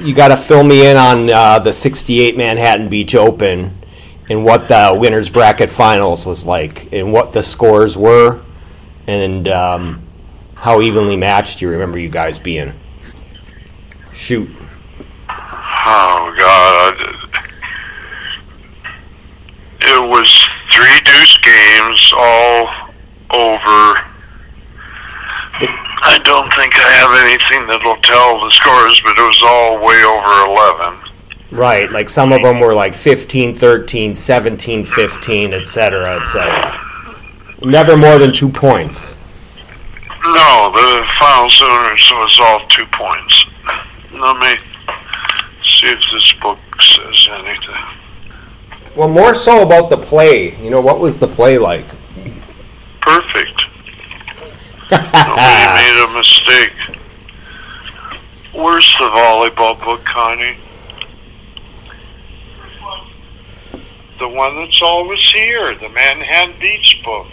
you got to fill me in on uh, the '68 Manhattan Beach Open and what the winners bracket finals was like, and what the scores were, and um, how evenly matched you remember you guys being. Shoot. Oh God! It was three deuce games all over. I don't think I have anything that'll tell the scores, but it was all way over 11. Right, like some of them were like 15, 13, 17, 15, etc., etc. Never more than two points. No, the final winners was all two points. Let me see if this book says anything. Well, more so about the play. You know, what was the play like? Perfect. Nobody made a mistake. Where's the volleyball book, Connie? The one that's always here, the Manhattan Beach book.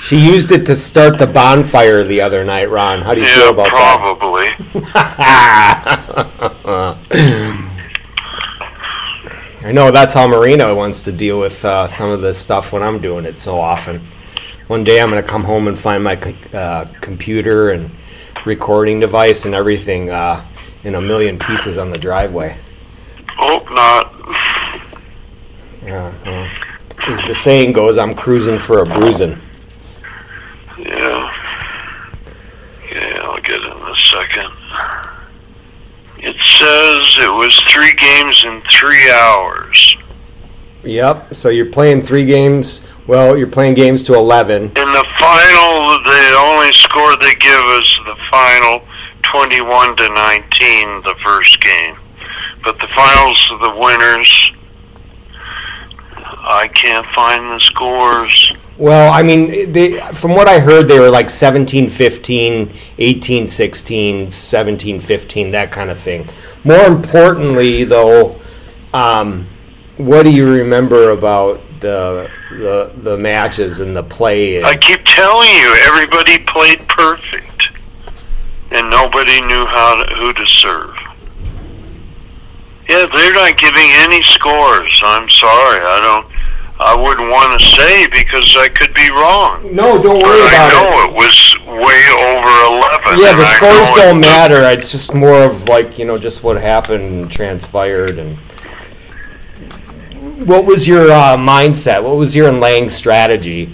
She used it to start the bonfire the other night, Ron. How do you feel about probably. that? Probably. I know that's how Marina wants to deal with uh, some of this stuff when I'm doing it so often. One day I'm going to come home and find my uh, computer and recording device and everything uh, in a million pieces on the driveway. Hope not. Yeah, as the saying goes, I'm cruising for a bruising. Yeah. Yeah, I'll get it in a second. It says it was three games in three hours. Yep. So you're playing three games. Well, you're playing games to 11. In the final, the only score they give us the final 21 to 19, the first game. But the finals of the winners, I can't find the scores. Well, I mean, they, from what I heard, they were like 17 15, 18 16, 17 15, that kind of thing. More importantly, though, um, what do you remember about the, the, the matches and the play? I keep telling you, everybody played perfect, and nobody knew how to, who to serve. Yeah, they're not giving any scores. I'm sorry, I don't. I wouldn't want to say because I could be wrong. no, don't worry I about it. I know it was way over 11. Yeah, the scores don't took- matter. It's just more of like you know just what happened and transpired and. What was your uh, mindset? What was your and Lang's strategy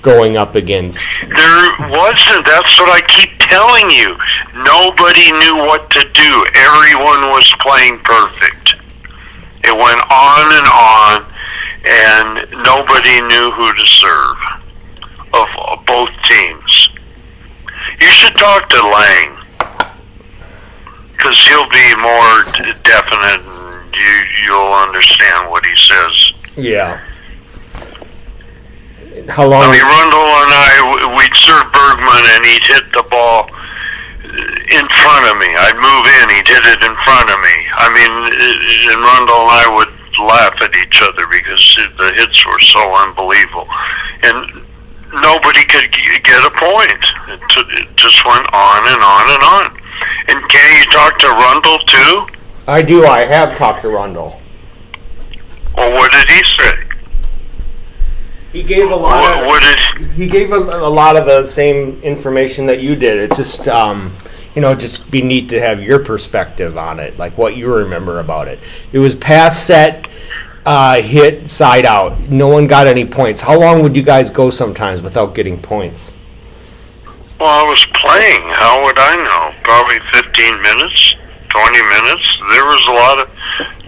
going up against? There wasn't. That's what I keep telling you. Nobody knew what to do. Everyone was playing perfect. It went on and on, and nobody knew who to serve of both teams. You should talk to Lang because he'll be more definite, you you'll understand what he says. Yeah. How long? I mean, Rundle and I, we'd serve Bergman, and he'd hit the ball in front of me. I'd move in, he'd hit it in front of me. I mean, and Rundle and I would laugh at each other because the hits were so unbelievable, and nobody could get a point. It just went on and on and on. And can you talk to Rundle too? I do. I have talked to Rundle. Or what did he say? He gave a lot. What, what did? he gave a, a lot of the same information that you did. It's just, um, you know, just be neat to have your perspective on it, like what you remember about it. It was pass set, uh, hit side out. No one got any points. How long would you guys go sometimes without getting points? Well, I was playing. How would I know? Probably 15 minutes, 20 minutes. There was a lot of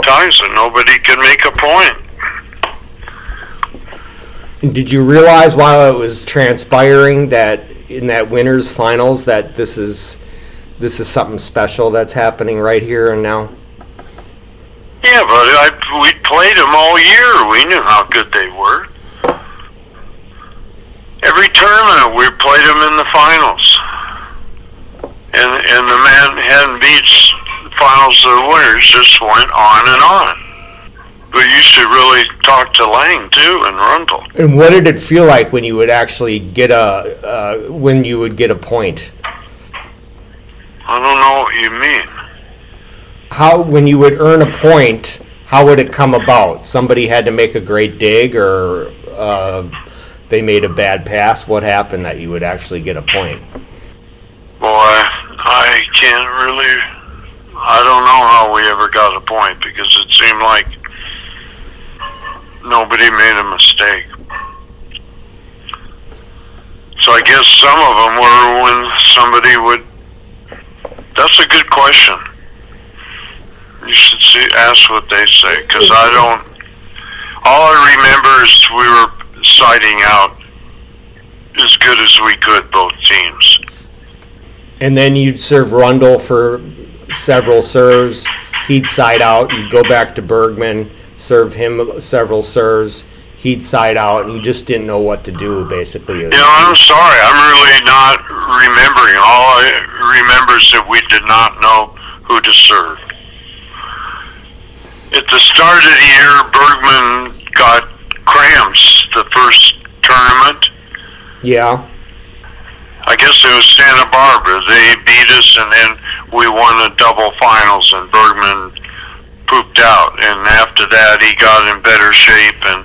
times that nobody could make a point. Did you realize while it was transpiring that in that winners finals that this is this is something special that's happening right here and now? Yeah, but I, we played them all year. We knew how good they were. Every tournament, we played them in the finals. And, and the Manhattan Beach finals, the winners just went on and on. But you should really talk to Lang, too, and Rundle. And what did it feel like when you would actually get a uh, when you would get a point? I don't know what you mean. How when you would earn a point, how would it come about? Somebody had to make a great dig, or uh, they made a bad pass. What happened that you would actually get a point? Boy, I can't really. I don't know how we ever got a point because it seemed like nobody made a mistake. So I guess some of them were when somebody would. That's a good question. You should see, ask what they say because I don't. All I remember is we were siding out as good as we could, both teams. And then you'd serve Rundle for several serves. He'd side out. You'd go back to Bergman, serve him several serves. He'd side out, and you just didn't know what to do. Basically, You know, I'm sorry. I'm really not remembering. All I remember is that we did not know who to serve. At the start of the year, Bergman got cramps the first tournament. yeah. I guess it was Santa Barbara. They beat us, and then we won the double finals, and Bergman pooped out. And after that, he got in better shape, and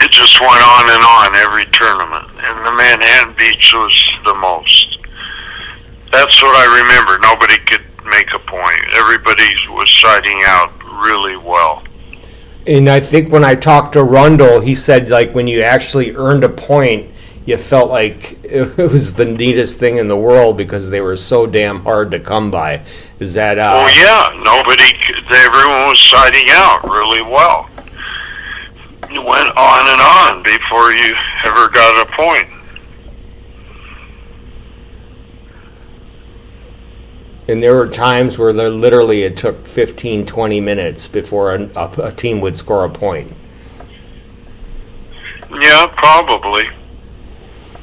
it just went on and on every tournament. And the Manhattan Beach was the most. That's what I remember. Nobody could make a point. Everybody was siding out really well. And I think when I talked to Rundle, he said like when you actually earned a point, you felt like it was the neatest thing in the world because they were so damn hard to come by. Is that uh, Oh yeah, nobody. Everyone was siding out really well. It went on and on before you ever got a point. And there were times where there literally it took 15, 20 minutes before a, a, a team would score a point. Yeah, probably.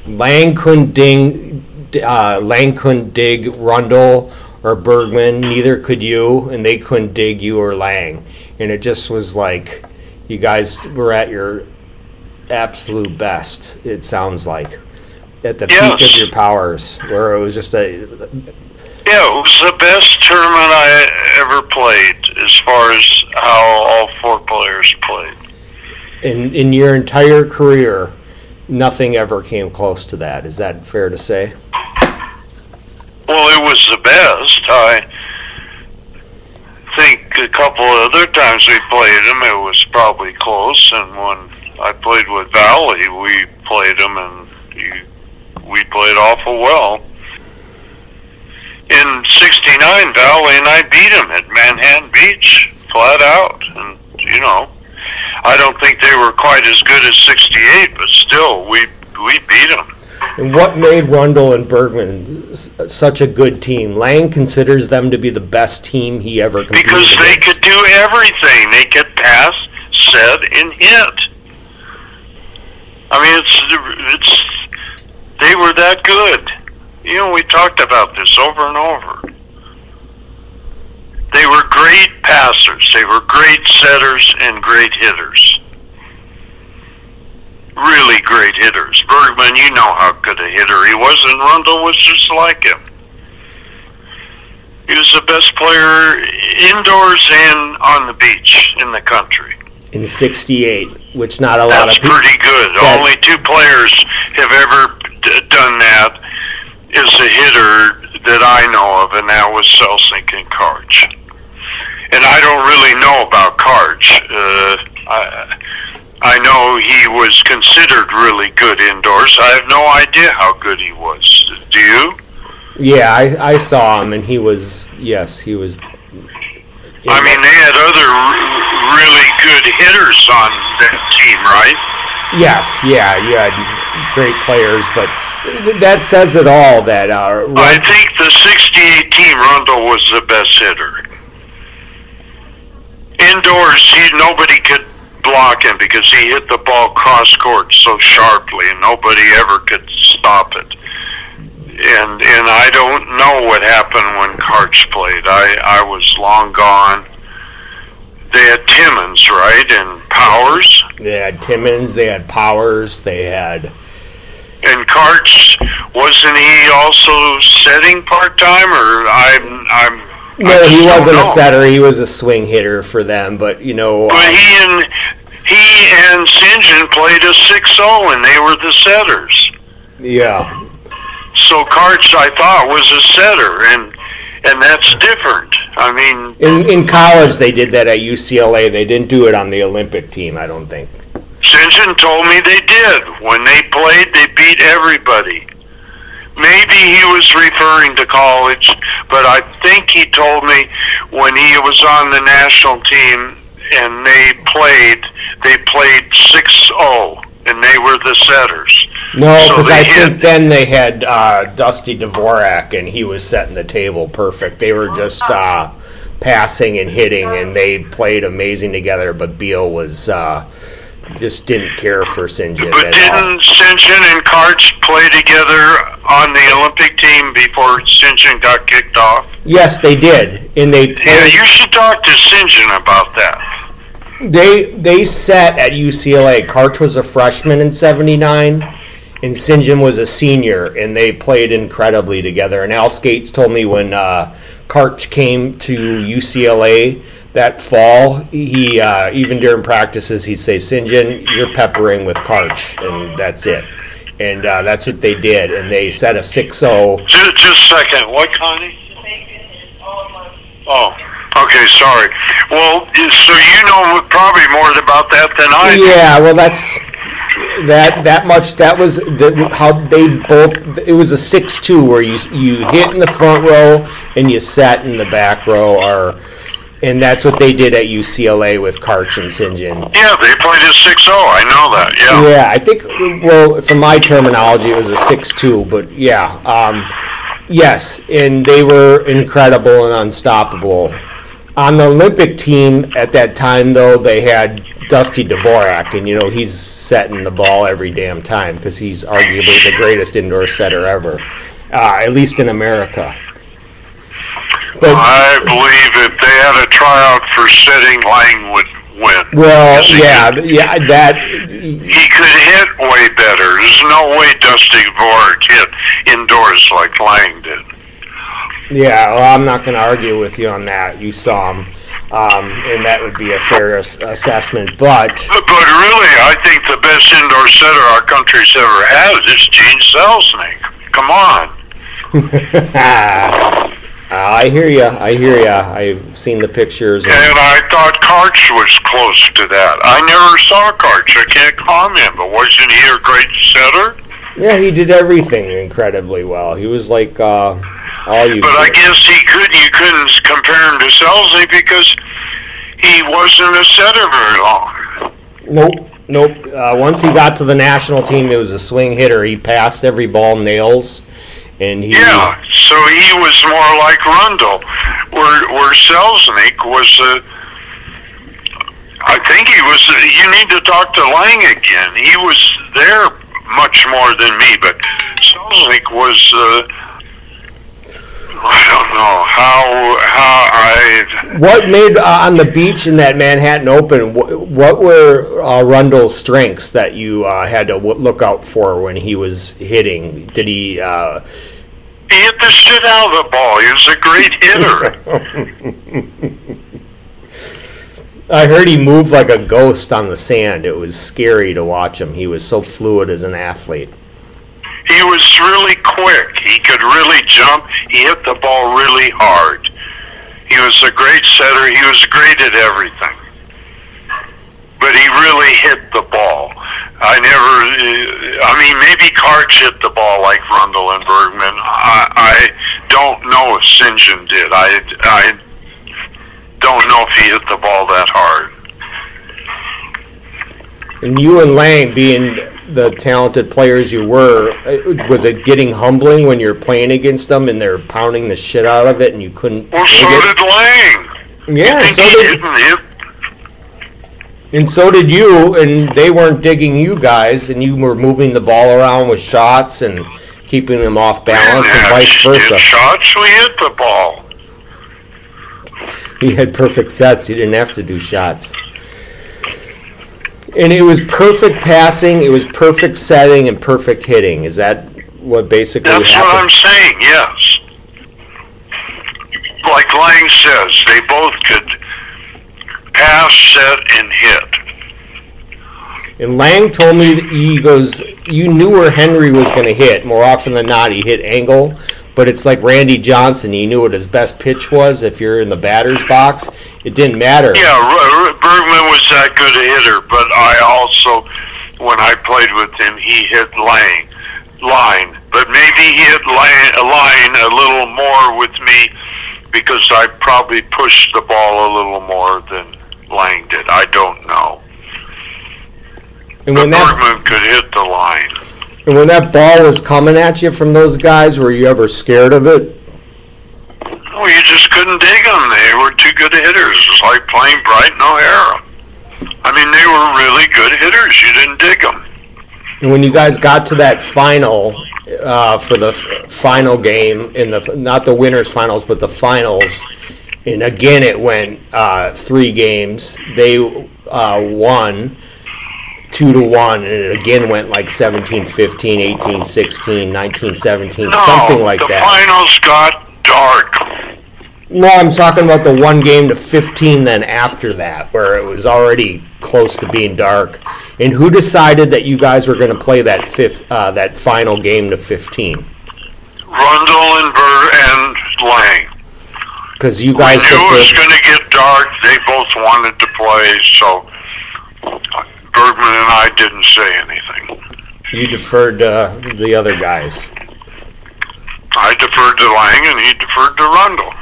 Lang couldn't ding, uh, Lang couldn't dig Rundle or Bergman. Neither could you, and they couldn't dig you or Lang. And it just was like you guys were at your absolute best. It sounds like at the peak of your powers, where it was just a Yeah, it was the best tournament I ever played as far as how all four players played. in in your entire career. Nothing ever came close to that. Is that fair to say? Well, it was the best. I think a couple other times we played them, it was probably close. And when I played with Valley, we played them, and we played awful well. In '69, Valley and I beat them at Manhattan Beach, flat out, and you know. I don't think they were quite as good as '68, but still, we we beat them. And what made Rundle and Bergman s- such a good team? Lang considers them to be the best team he ever competed Because they against. could do everything. They could pass, set, and hit. I mean, it's it's they were that good. You know, we talked about this over and over. They were great passers. They were great setters and great hitters. Really great hitters. Bergman, you know how good a hitter he was, and Rundle was just like him. He was the best player indoors and on the beach in the country. in '68, which not a lot That's of people. pretty good. That- Only two players have ever d- done that. Is a hitter that I know of, and that was Selznick and Karch. And I don't really know about Karch. Uh, I, I know he was considered really good indoors. I have no idea how good he was. Do you? Yeah, I, I saw him, and he was yes, he was. I mean, they had other r- really good hitters on that team, right? yes, yeah, you had great players, but that says it all. That uh, I think the 68 team Rundle was the best hitter. Indoors, he nobody could block him because he hit the ball cross court so sharply, and nobody ever could stop it. And and I don't know what happened when Karch played. I I was long gone. They had Timmons, right, and Powers. they had Timmons, they had Powers, they had And Karch wasn't he also setting part time, or I'm I'm. No, he wasn't a setter. He was a swing hitter for them. But you know, But um, he and he and. John played a 6-0, and they were the setters. yeah, So Karch, I thought, was a setter, and and that's different. I mean, in in college they did that at UCLA. They didn't do it on the Olympic team. I don't think. Sinjin told me they did. When they played, they beat everybody. Maybe he was referring to college, but I think he told me when he was on the national team and they played, they played 6-0, and they were the setters. No, because they I hit- think then they had uh, Dusty Dvorak, and he was setting the table perfect. They were just uh, passing and hitting, and they played amazing together. But Beal was uh, just didn't care for. John But at all. didn't Sinjin and Karch play together on the Olympic team before Sinjin got kicked off? Yes, they did, and they Yeah, you should talk to Sinjin about that. They they set at UCLA. Karch was a freshman in '79, and. John was a senior, and they played incredibly together. And Al Scates told me when uh, Karch came to UCLA that fall, he uh, even during practices he'd say, "Sinjin, you're peppering with Karch," and that's it. And uh, that's what they did, and they set a oh. 6-0. Just, just a second. What, Connie? Oh, okay. Sorry. Well, so you know probably more about that than I. do. Yeah, well, that's that that much. That was the, how they both. It was a six-two where you you hit in the front row and you sat in the back row, or and that's what they did at UCLA with Karch and Sinjin. Yeah, they played a 6-0. I know that. Yeah. Yeah, I think. Well, from my terminology, it was a six-two, but yeah, um, yes, and they were incredible and unstoppable. On the Olympic team at that time, though, they had Dusty Dvorak, and you know he's setting the ball every damn time because he's arguably the greatest indoor setter ever, uh, at least in America. But I believe if they had a tryout for setting, Lang would win. well, yeah, could- yeah, that He could hit way better. There's no way Dusty Dvorak hit indoors like Lang did. Yeah, well, I'm not going to argue with you on that. You saw him, um, and that would be a fair ass- assessment. But But, but really, I think the best indoor setter our country's ever had is Gene Selznick. Come on. I hear you. I hear you. I've seen the pictures. And, And I thought Karch was close to that. I never saw Karch. I can't comment, but wasn't he a great setter? yeah, he did everything incredibly well. He was like uh, all you. But I guess he could. You couldn't compare him to Selznick because he wasn't a setter very long. Nope. Nope. Uh, once he got to the national team, he was a swing hitter. He passed every ball nails, and he. Yeah, so he was more like Rundle, where where Selznick was. Uh, I think he was. Uh, you need to talk to Lang again. He was there much more than me, but Selznick was. Uh, I don't know how how I. What made uh, on the beach in that Manhattan Open? What, what were uh, Rundle's strengths that you uh, had to w- look out for when he was hitting? Did he? He hit the shit out of the ball. He was a great hitter. I heard he moved like a ghost on the sand. It was scary to watch him. He was so fluid as an athlete. he was really quick. He could really jump. He hit the ball really hard. He was a great setter. He was great at everything. But he really hit the ball. I never, I mean, maybe Karch hit the ball like Rundle and Bergman. I, I don't know if Sinjin did. I, I don't know if he hit the ball that hard. And you and Lang, being the talented players you were, uh, was it getting humbling when you're playing against them and they're pounding the shit out of it and you couldn't? Well, so it? did Lang. Yeah, so he did, didn't hit and so did you, and they weren't digging you guys, and you were moving the ball around with shots and keeping them off balance, and vice versa. Shots, we hit the ball. He had perfect sets. He didn't have to do shots. And it was perfect passing, it was perfect setting, and perfect hitting. Is that what basically That's what I'm saying, yes. like Lang says, they both could pass, set, and hit. And Lang told me that he goes, you knew where Henry was going to hit. More often than not, he hit angle. But it's like Randy Johnson. He knew what his best pitch was. If you're in the batter's box, it didn't matter. Yeah, Bergman was that good a hitter, but I also, when I played with him, he hit Lang line. But maybe he hit line, line a little more with me because I probably pushed the ball a little more than Lang did. I don't know. And when that Bergman could hit the line. and when that ball was coming at you from those guys, were you ever scared of it? Well, you just couldn't dig them. They were too good hitters. It's like playing Brighton O'Hara. I mean, they were really good hitters. You didn't dig them. And when you guys got to that final uh, for the f- final game in the not the winners finals but the finals, and again it went uh, three games. They uh, won two to one, and it again went like 17, 15, 18, 16, 19, 17, something like the that. finals got dark. No, I'm talking about the one game to 15 then after that, where it was already close to being dark. And who decided that you guys were going to play that fifth, uh, that final game to 15? Rundle and Burr and Lang. Because you guys knew it was going to get dark. They both wanted to play, so Bergman and I didn't say anything. you deferred uh, the other guys. I deferred to Lang, and he deferred to Rundle.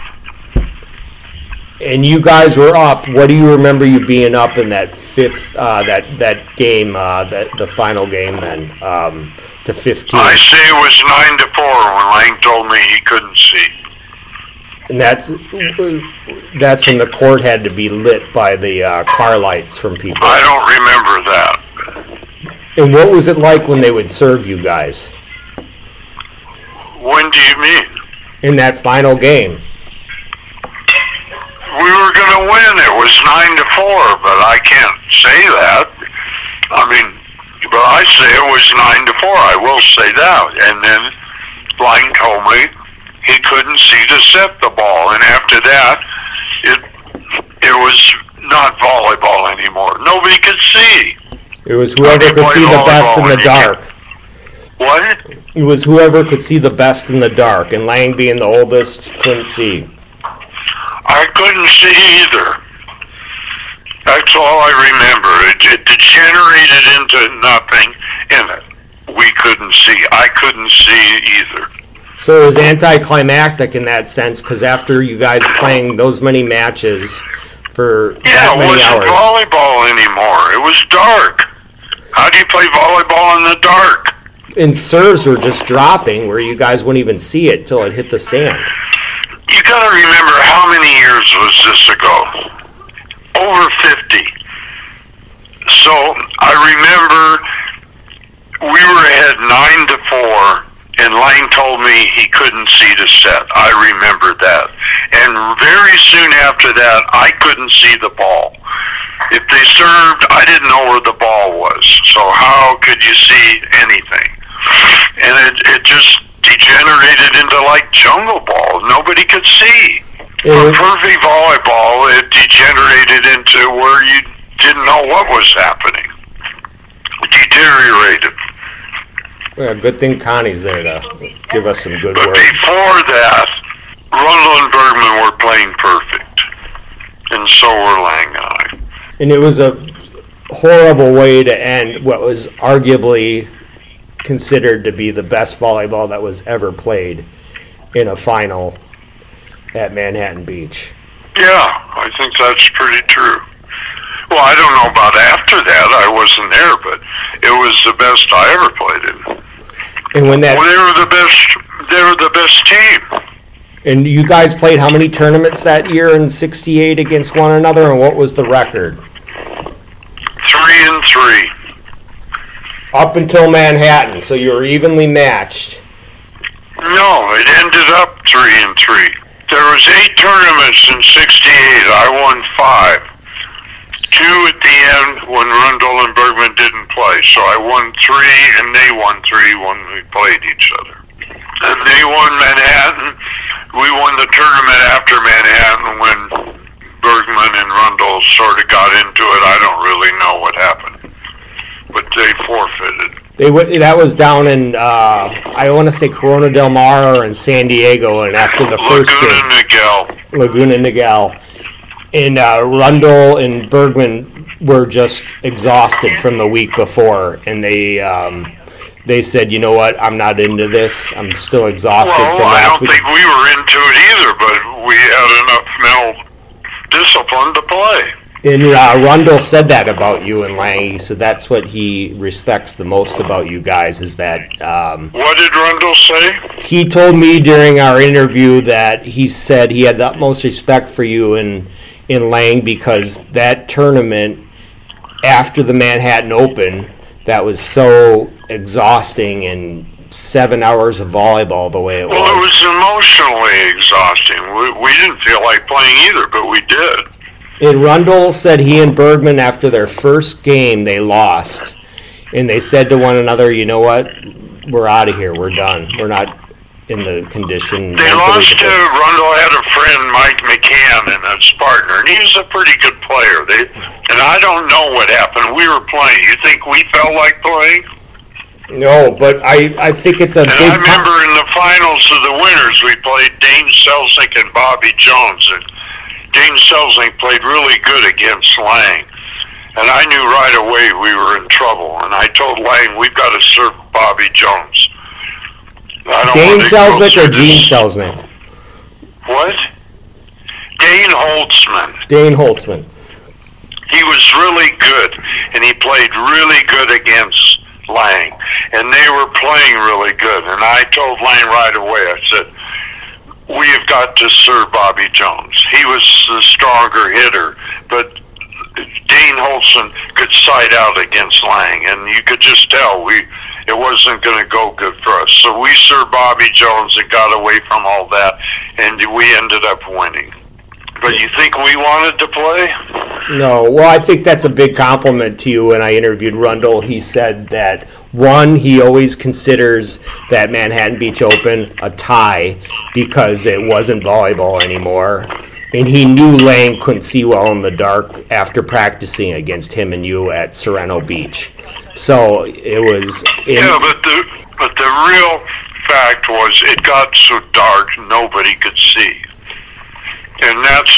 And you guys were up. What do you remember you being up in that fifth, uh, that that game, uh, that the final game then um, to 15? I say it was nine to four when Lang told me he couldn't see. And that's that's when the court had to be lit by the uh, car lights from people. I don't remember that. And what was it like when they would serve you guys When do you mean? in that final game? We were going to win. It was nine to four, but I can't say that. I mean, but I say it was nine to four. I will say that. And then Lang told me he couldn't see to set the ball, and after that, it it was not volleyball anymore. Nobody could see. It was whoever could see the best in the when you can't- dark. What? It was whoever could see the best in the dark, and Lang being the oldest couldn't see. I couldn't see either. That's all I remember. It, it degenerated into nothing, in it we couldn't see. I couldn't see either. So it was anticlimactic in that sense, because after you guys playing those many matches for Yeah, that it many wasn't hours, volleyball anymore. It was dark. How do you play volleyball in the dark? and serves were just dropping, where you guys wouldn't even see it till it hit the sand. You gotta remember how many years was this ago? Over 50. So I remember we were ahead 9 to 4, and Lang told me he couldn't see the set. I remember that. And very soon after that, I couldn't see the ball. If they served, I didn't know where the ball was. So how could you see anything? And it, it just degenerated into like jungle ball. Nobody could see. Yeah. For perfect volleyball, it degenerated into where you didn't know what was happening. It deteriorated. Yeah, good thing Connie's there to give us some good But words. before that, Rundle and Bergman were playing perfect. And so were Lang and I. And it was a horrible way to end what was arguably considered to be the best volleyball that was ever played in a final at Manhattan Beach. Yeah, I think that's pretty true. Well, I don't know about after that. I wasn't there, but it was the best I ever played in. And when that Well, they were the best. They were the best team. and you guys played how many tournaments that year in 68 against one another and what was the record? Three and three. Up until Manhattan, so you were evenly matched. No, it ended up three and three. There was eight tournaments in '68. I won five. Two at the end when Rundle and Bergman didn't play, so I won three, and they won three when we played each other. And they won Manhattan. we won the tournament after Manhattan when Bergman and Rundle sort of got into it. I don't really know what happened, but they forfeited. They w- that was down in uh, I want to say Corona del Mar or in San Diego, and after the first Laguna game, Niguel. Laguna Niguel, and uh, Rundle and Bergman were just exhausted from the week before, and they um, they said, you know what, I'm not into this. I'm still exhausted Well, from I don't week. think we were into it either, but we had enough mental discipline to play. And uh, Rundle said that about you and Lang. He said that's what he respects the most about you guys is that um, What did Rundle say? he told me during our interview that he said he had the utmost respect for you in in Lang because that tournament after the Manhattan Open that was so exhausting and seven hours of volleyball the way it was. Well, it was. was emotionally exhausting. We, we didn't feel like playing either, but we did. And Rundle said he and Bergman after their first game they lost, and they said to one another, "You know what? We're out of here. We're done. We're not in the condition." They lost to to play." Rundle had a friend, Mike McCann, and his partner, and he was a pretty good player. They and I don't know what happened. We were playing. You think we felt like playing? No, but I, I think it's a And big. I remember in the finals of the winners, we played Dane Selznick and Bobby Jones, and Dane Selznick played really good against Lang. And I knew right away we were in trouble. And I told Lang, we've got to serve Bobby Jones. I don't Dane want to Selznick or through Gene Selznick? What? Dane Holtzman. Dane Holtzman. He was really good, and he played really good against Lang, and they were playing really good. And I told Lang right away, I said, "We have got to serve Bobby Jones. He was the stronger hitter, but Dane Holson could side out against Lang, and you could just tell we it wasn't going to go good for us. So we served Bobby Jones and got away from all that, and we ended up winning." But you think we wanted to play? No, well, I think that's a big compliment to you. When I interviewed Rundle, he said that one, he always considers that Manhattan Beach Open a tie because it wasn't volleyball anymore. And he knew Lang couldn't see well in the dark after practicing against him and you at Sorrento Beach. So it was. Yeah, but the but the real fact was it got so dark nobody could see, and that's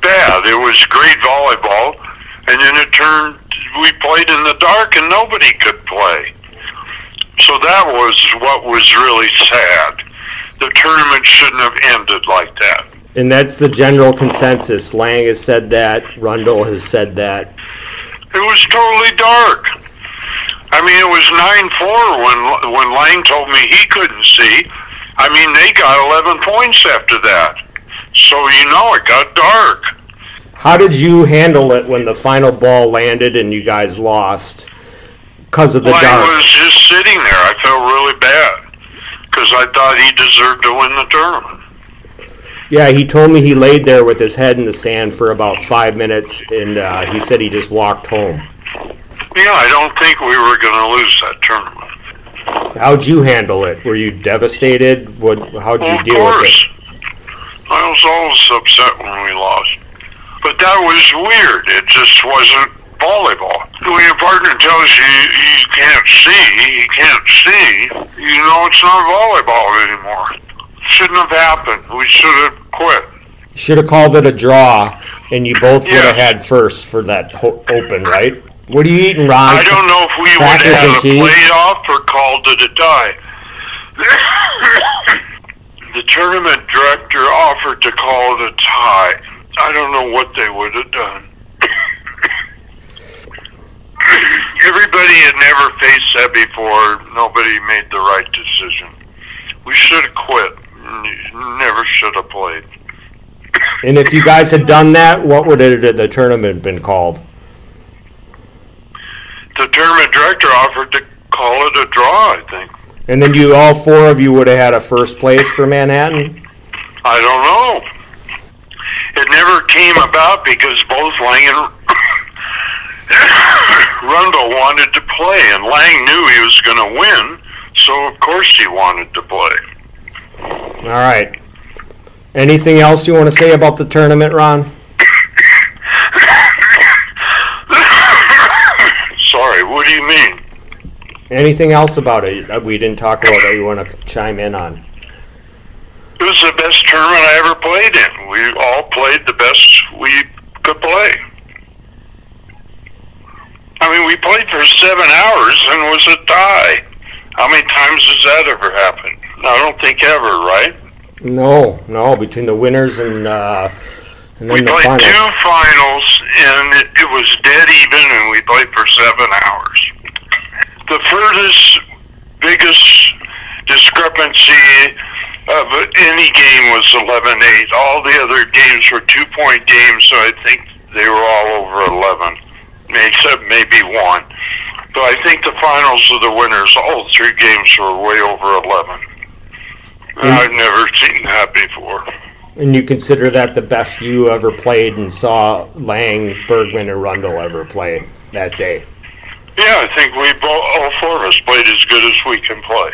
bad. It was great volleyball, and then it turned. We played in the dark, and nobody could play. So that was what was really sad. The tournament shouldn't have ended like that. And that's the general consensus. Lang has said that. Rundle has said that. It was totally dark. I mean, it was nine four when when Lang told me he couldn't see. I mean, they got eleven points after that. So you know, it got dark. How did you handle it when the final ball landed and you guys lost because of the Lang dark? I was just sitting there. I felt really bad because I thought he deserved to win the tournament. Yeah, he told me he laid there with his head in the sand for about five minutes, and uh, he said he just walked home. Yeah, I don't think we were going to lose that tournament. How'd you handle it? Were you devastated? What? How'd you Well, of deal with course. it? I was always upset when we lost. But that was weird. It just wasn't volleyball. When your partner tells you you can't see, you can't see, you know it's not volleyball anymore. Shouldn't have happened. We should have quit. Should have called it a draw, and you both would have had first for that ho- open, right? What are you eating, Ron? I don't know if we would Crackers have and had a cheese? playoff or called it a tie. the tournament director offered to call it a tie. I don't know what they would have done. Everybody had never faced that before. Nobody made the right decision. We should have quit. Never should have played. And if you guys had done that, what would it, the tournament been called? The tournament director offered to call it a draw, I think. And then you, all four of you, would have had a first place for Manhattan. I don't know. It never came about because both Lang and Rundle wanted to play, and Lang knew he was going to win, so of course he wanted to play. All right. Anything else you want to say about the tournament, Ron? Sorry, what do you mean? Anything else about it that we didn't talk about that you want to chime in on? It was the best tournament I ever played in. We all played the best we could play. I mean, we played for seven hours and it was a tie. How many times has that ever happened? I don't think ever, right? No, no, between the winners and uh, and We the played finals. two finals and it, it was dead even and we played for seven hours. The furthest, biggest discrepancy of any game was 11-8. All the other games were two-point games, so I think they were all over 11, except maybe one. But I think the finals of the winners, all three games were way over 11. And. I've never seen that before. And you consider that the best you ever played and saw Lang, Bergman, and Rundle ever play that day? Yeah, I think we both, all four of us played as good as we can play.